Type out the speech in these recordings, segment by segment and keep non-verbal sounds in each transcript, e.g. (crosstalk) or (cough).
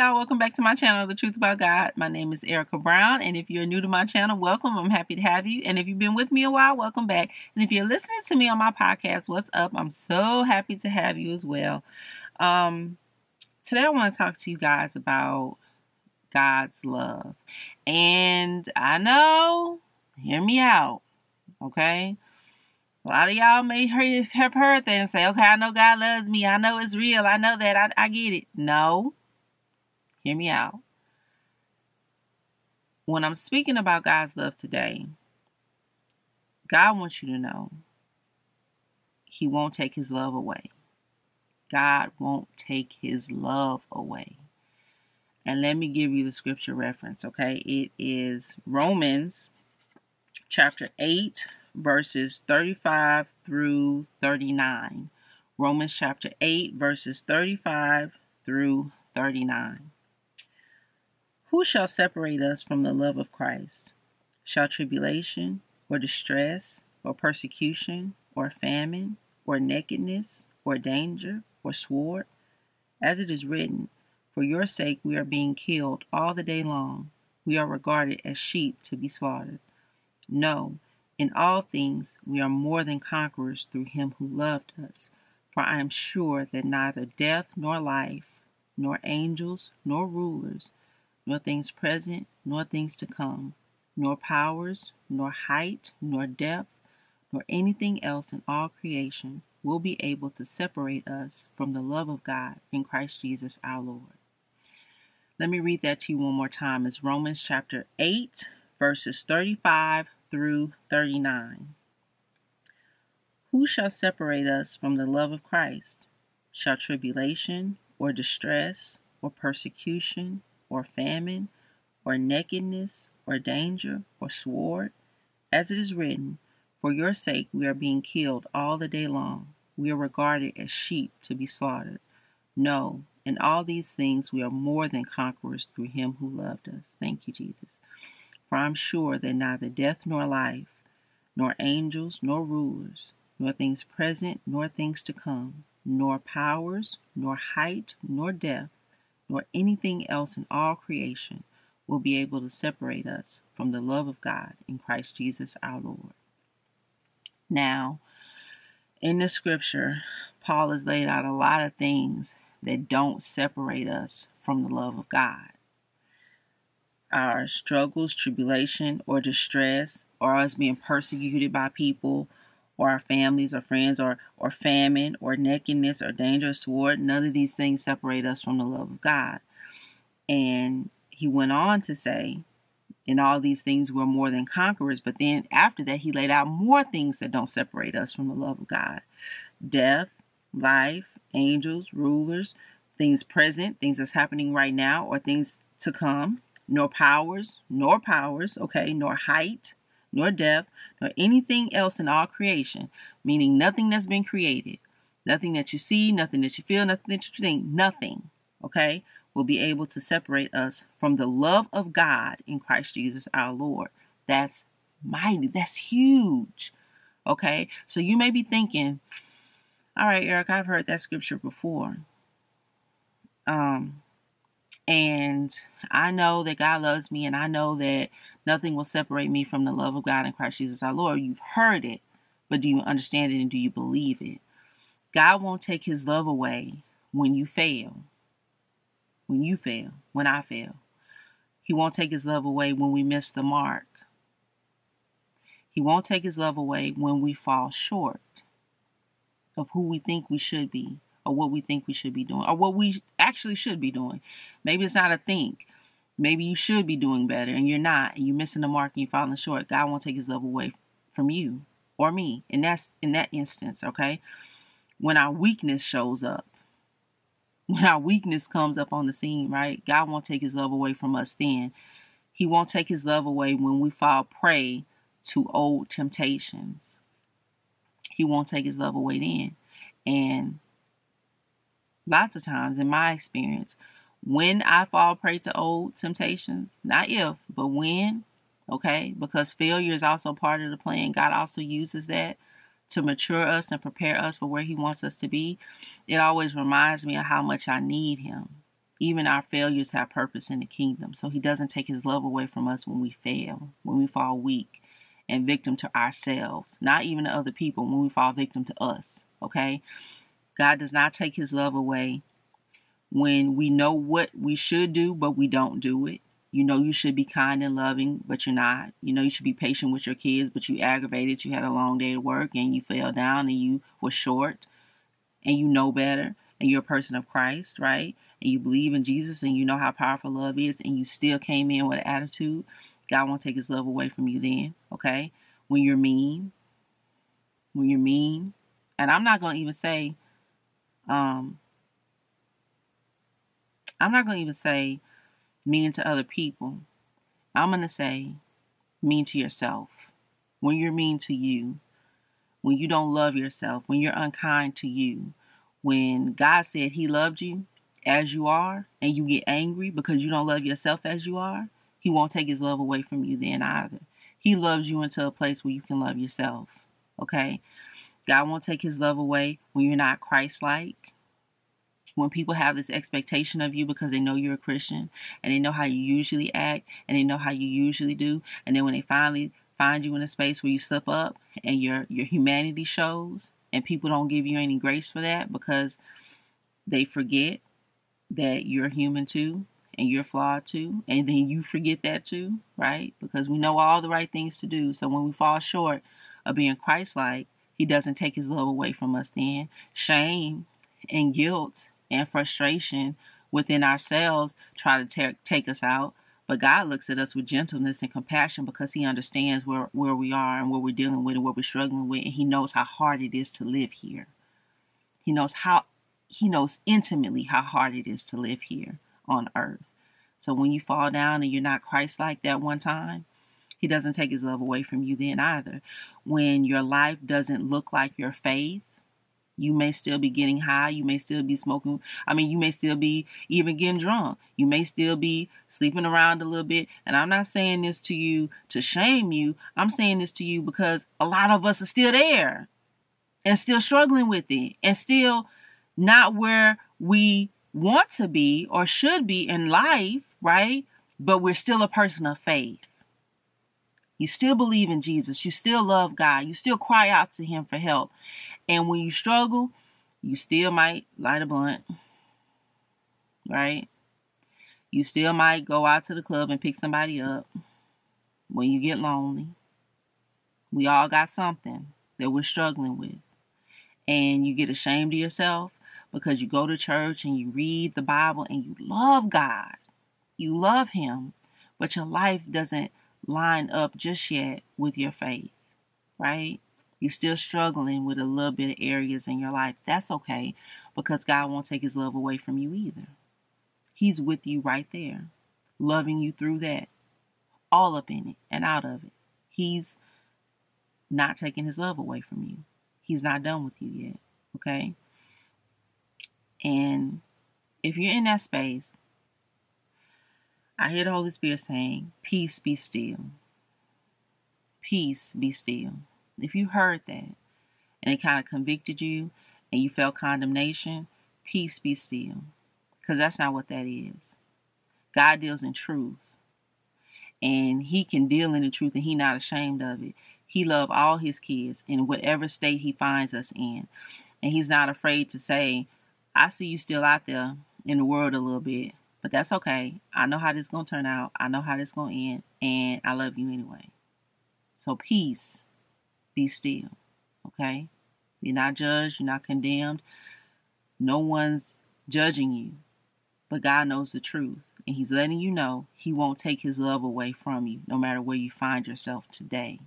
y'all. Welcome back to my channel, The Truth About God. My name is Erica Brown, and if you're new to my channel, welcome. I'm happy to have you. And if you've been with me a while, welcome back. And if you're listening to me on my podcast, what's up? I'm so happy to have you as well. Um, today, I want to talk to you guys about God's love. And I know, hear me out, okay? A lot of y'all may have heard that and say, okay, I know God loves me. I know it's real. I know that. I, I get it. No. Hear me out. When I'm speaking about God's love today, God wants you to know He won't take His love away. God won't take His love away. And let me give you the scripture reference, okay? It is Romans chapter 8, verses 35 through 39. Romans chapter 8, verses 35 through 39. Who shall separate us from the love of Christ? Shall tribulation, or distress, or persecution, or famine, or nakedness, or danger, or sword? As it is written, For your sake we are being killed all the day long. We are regarded as sheep to be slaughtered. No, in all things we are more than conquerors through him who loved us. For I am sure that neither death nor life, nor angels, nor rulers, nor things present, nor things to come, nor powers, nor height, nor depth, nor anything else in all creation will be able to separate us from the love of God in Christ Jesus our Lord. Let me read that to you one more time. It's Romans chapter 8, verses 35 through 39. Who shall separate us from the love of Christ? Shall tribulation, or distress, or persecution, or famine, or nakedness, or danger, or sword? As it is written, For your sake we are being killed all the day long. We are regarded as sheep to be slaughtered. No, in all these things we are more than conquerors through him who loved us. Thank you, Jesus. For I am sure that neither death nor life, nor angels, nor rulers, nor things present, nor things to come, nor powers, nor height, nor depth, nor anything else in all creation will be able to separate us from the love of God in Christ Jesus our Lord. Now, in the scripture, Paul has laid out a lot of things that don't separate us from the love of God. Our struggles, tribulation, or distress, or us being persecuted by people, or our families or friends or or famine or nakedness or danger or sword. None of these things separate us from the love of god. And he went on to say in all these things we're more than conquerors. But then after that he laid out more things that don't separate us from the love of god. Death life angels rulers things present things that's happening right now or things to come. Nor powers nor powers okay nor height nor depth, nor anything else in all creation, meaning nothing that's been created, nothing that you see, nothing that you feel, nothing that you think, nothing, okay, will be able to separate us from the love of God in Christ Jesus our Lord. That's mighty, that's huge, okay? So you may be thinking, all right, Eric, I've heard that scripture before. Um, and I know that God loves me, and I know that nothing will separate me from the love of God in Christ Jesus our Lord. You've heard it, but do you understand it and do you believe it? God won't take his love away when you fail. When you fail, when I fail. He won't take his love away when we miss the mark. He won't take his love away when we fall short of who we think we should be or what we think we should be doing or what we actually should be doing. Maybe it's not a think. Maybe you should be doing better and you're not, and you're missing the mark and you're falling short. God won't take his love away from you or me. And that's in that instance, okay? When our weakness shows up, when our weakness comes up on the scene, right? God won't take his love away from us then. He won't take his love away when we fall prey to old temptations. He won't take his love away then. And lots of times in my experience, when I fall prey to old temptations, not if, but when, okay, because failure is also part of the plan. God also uses that to mature us and prepare us for where He wants us to be. It always reminds me of how much I need Him. Even our failures have purpose in the kingdom. So he doesn't take his love away from us when we fail, when we fall weak and victim to ourselves, not even to other people, when we fall victim to us. Okay? God does not take his love away when we know what we should do, but we don't do it. You know you should be kind and loving, but you're not. You know you should be patient with your kids, but you aggravated. You had a long day at work and you fell down and you were short and you know better and you're a person of Christ, right? And you believe in Jesus and you know how powerful love is and you still came in with an attitude, God won't take his love away from you then, okay? When you're mean, when you're mean, and I'm not going to even say, um, I'm not going to even say mean to other people. I'm going to say mean to yourself. When you're mean to you, when you don't love yourself, when you're unkind to you, when God said He loved you as you are, and you get angry because you don't love yourself as you are, He won't take His love away from you then either. He loves you into a place where you can love yourself. Okay? God won't take His love away when you're not Christ like. When people have this expectation of you because they know you're a Christian and they know how you usually act and they know how you usually do, and then when they finally find you in a space where you slip up and your your humanity shows and people don't give you any grace for that because they forget that you're human too and you're flawed too and then you forget that too right? Because we know all the right things to do. So when we fall short of being christ-like he doesn't take his love away from us then. Shame and guilt and frustration within ourselves try to take us out but God looks at us with gentleness and compassion because He understands where, where we are and what we're dealing with and what we're struggling with. And He knows how hard it is to live here. He knows how He knows intimately how hard it is to live here on earth. So when you fall down and you're not Christ like that one time, He doesn't take His love away from you then either. When your life doesn't look like your faith, you may still be getting high. You may still be smoking. I mean, you may still be even getting drunk. You may still be sleeping around a little bit. And I'm not saying this to you to shame you. I'm saying this to you because a lot of us are still there and still struggling with it and still not where we want to be or should be in life, right? But we're still a person of faith. You still believe in Jesus. You still love God. You still cry out to Him for help. And when you struggle, you still might light a blunt, right? You still might go out to the club and pick somebody up when you get lonely. We all got something that we're struggling with. And you get ashamed of yourself because you go to church and you read the Bible and you love God. You love Him, but your life doesn't line up just yet with your faith, right? You're still struggling with a little bit of areas in your life, that's okay because God won't take his love away from you either. He's with you right there, loving you through that, all up in it and out of it. He's not taking his love away from you. He's not done with you yet, okay? And if you're in that space, I hear the Holy Spirit saying, Peace be still. Peace be still. If you heard that and it kind of convicted you and you felt condemnation, peace be still. Because that's not what that is. God deals in truth. And he can deal in the truth and he not ashamed of it. He love all his kids in whatever state he finds us in. And he's not afraid to say, I see you still out there in the world a little bit, but that's okay. I know how this going to turn out. I know how this going to end, and I love you anyway. So peace be still. Okay? You're not judged, you're not condemned. No one's judging you. But God knows the truth. And He's letting you know He won't take His love away from you, no matter where you find yourself today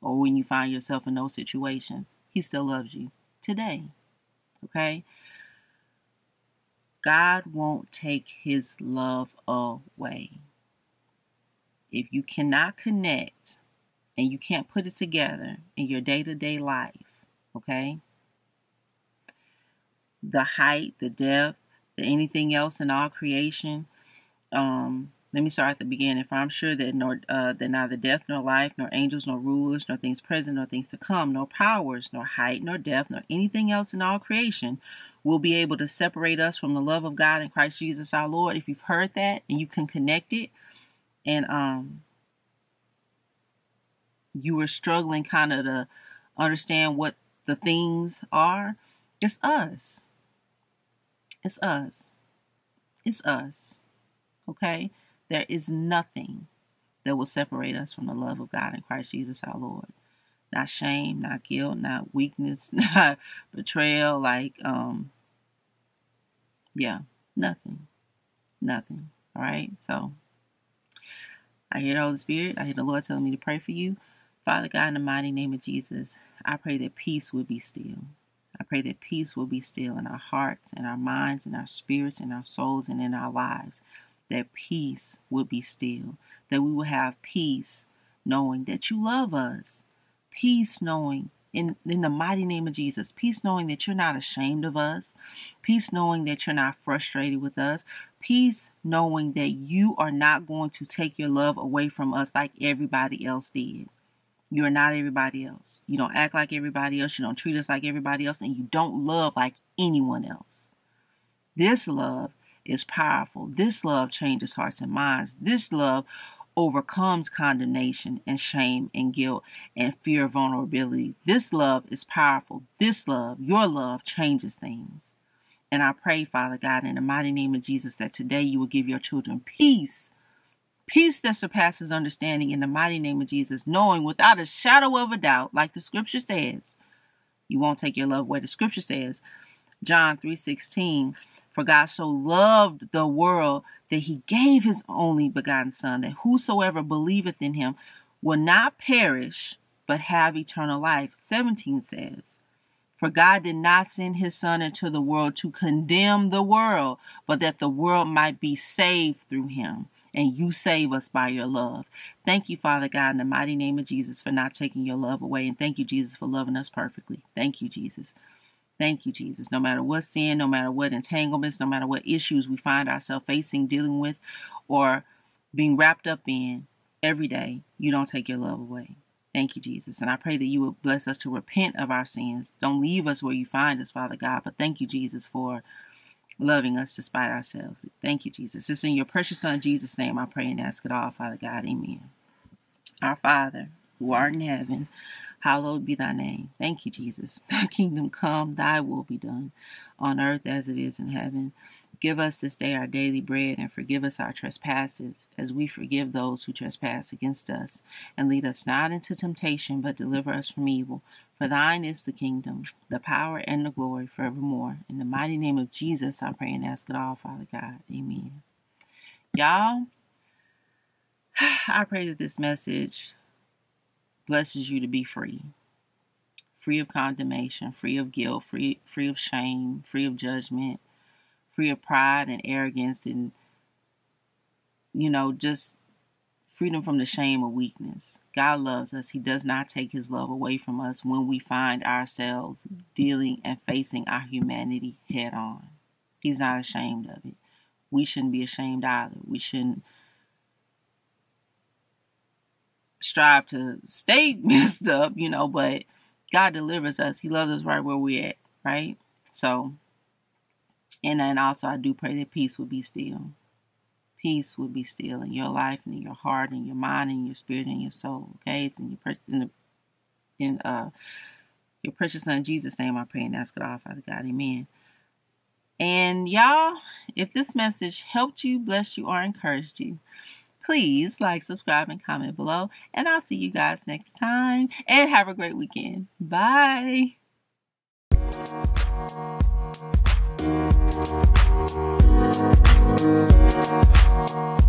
or when you find yourself in those situations. He still loves you today. Okay? God won't take His love away. If you cannot connect and you can't put it together in your day to day life, okay? The height, the depth, the anything else in all creation, um, let me start at the beginning. For I'm sure that nor uh, that neither death nor life, nor angels, nor rulers, nor things present, nor things to come, nor powers, nor height, nor depth, nor anything else in all creation will be able to separate us from the love of God in Christ Jesus our Lord. If you've heard that and you can connect it, and um, you were struggling kind of to understand what the things are, it's us. It's us. It's us. Okay? There is nothing that will separate us from the love of God in Christ Jesus our Lord. Not shame, not guilt, not weakness, (laughs) not betrayal, like um yeah, nothing. Nothing. All right? So I hear the Holy Spirit. I hear the Lord telling me to pray for you. Father God, in the mighty name of Jesus, I pray that peace will be still. I pray that peace will be still in our hearts, in our minds, in our spirits, in our souls, and in our lives. That peace would be still, that we will have peace knowing that you love us, peace knowing in, in the mighty name of Jesus, peace knowing that you're not ashamed of us, peace knowing that you're not frustrated with us, peace knowing that you are not going to take your love away from us like everybody else did. You are not everybody else. You don't act like everybody else. You don't treat us like everybody else. And you don't love like anyone else. This love is powerful. This love changes hearts and minds. This love overcomes condemnation and shame and guilt and fear of vulnerability. This love is powerful. This love, your love, changes things. And I pray, Father God, in the mighty name of Jesus, that today you will give your children peace. Peace that surpasses understanding in the mighty name of Jesus, knowing without a shadow of a doubt, like the scripture says, you won't take your love away. The scripture says, John 3:16, for God so loved the world that he gave his only begotten Son, that whosoever believeth in him will not perish, but have eternal life. 17 says, For God did not send his Son into the world to condemn the world, but that the world might be saved through him. And you save us by your love. Thank you, Father God, in the mighty name of Jesus, for not taking your love away. And thank you, Jesus, for loving us perfectly. Thank you, Jesus. Thank you, Jesus. No matter what sin, no matter what entanglements, no matter what issues we find ourselves facing, dealing with, or being wrapped up in every day, you don't take your love away. Thank you, Jesus. And I pray that you will bless us to repent of our sins. Don't leave us where you find us, Father God. But thank you, Jesus, for loving us despite ourselves. Thank you, Jesus. It's in your precious Son, Jesus' name, I pray and ask it all, Father God. Amen. Our Father, who art in heaven, Hallowed be thy name. Thank you, Jesus. (laughs) Thy kingdom come, thy will be done, on earth as it is in heaven. Give us this day our daily bread, and forgive us our trespasses, as we forgive those who trespass against us. And lead us not into temptation, but deliver us from evil. For thine is the kingdom, the power, and the glory forevermore. In the mighty name of Jesus, I pray and ask it all, Father God. Amen. Y'all, (sighs) I pray that this message blesses you to be free. Free of condemnation, free of guilt, free free of shame, free of judgment, free of pride and arrogance and you know, just freedom from the shame of weakness. God loves us. He does not take his love away from us when we find ourselves dealing and facing our humanity head on. He's not ashamed of it. We shouldn't be ashamed either. We shouldn't strive to stay (laughs) messed up, you know, but God delivers us. He loves us right where we're at, right? So, and then also I do pray that peace will be still. Peace will be still in your life and in your heart and your mind and your spirit and your soul. Okay, it's in your in the in uh your precious son Jesus' name I pray and ask it all, Father God. Amen. And y'all, if this message helped you, blessed you, or encouraged you, Please like, subscribe, and comment below. And I'll see you guys next time. And have a great weekend. Bye. Thank you.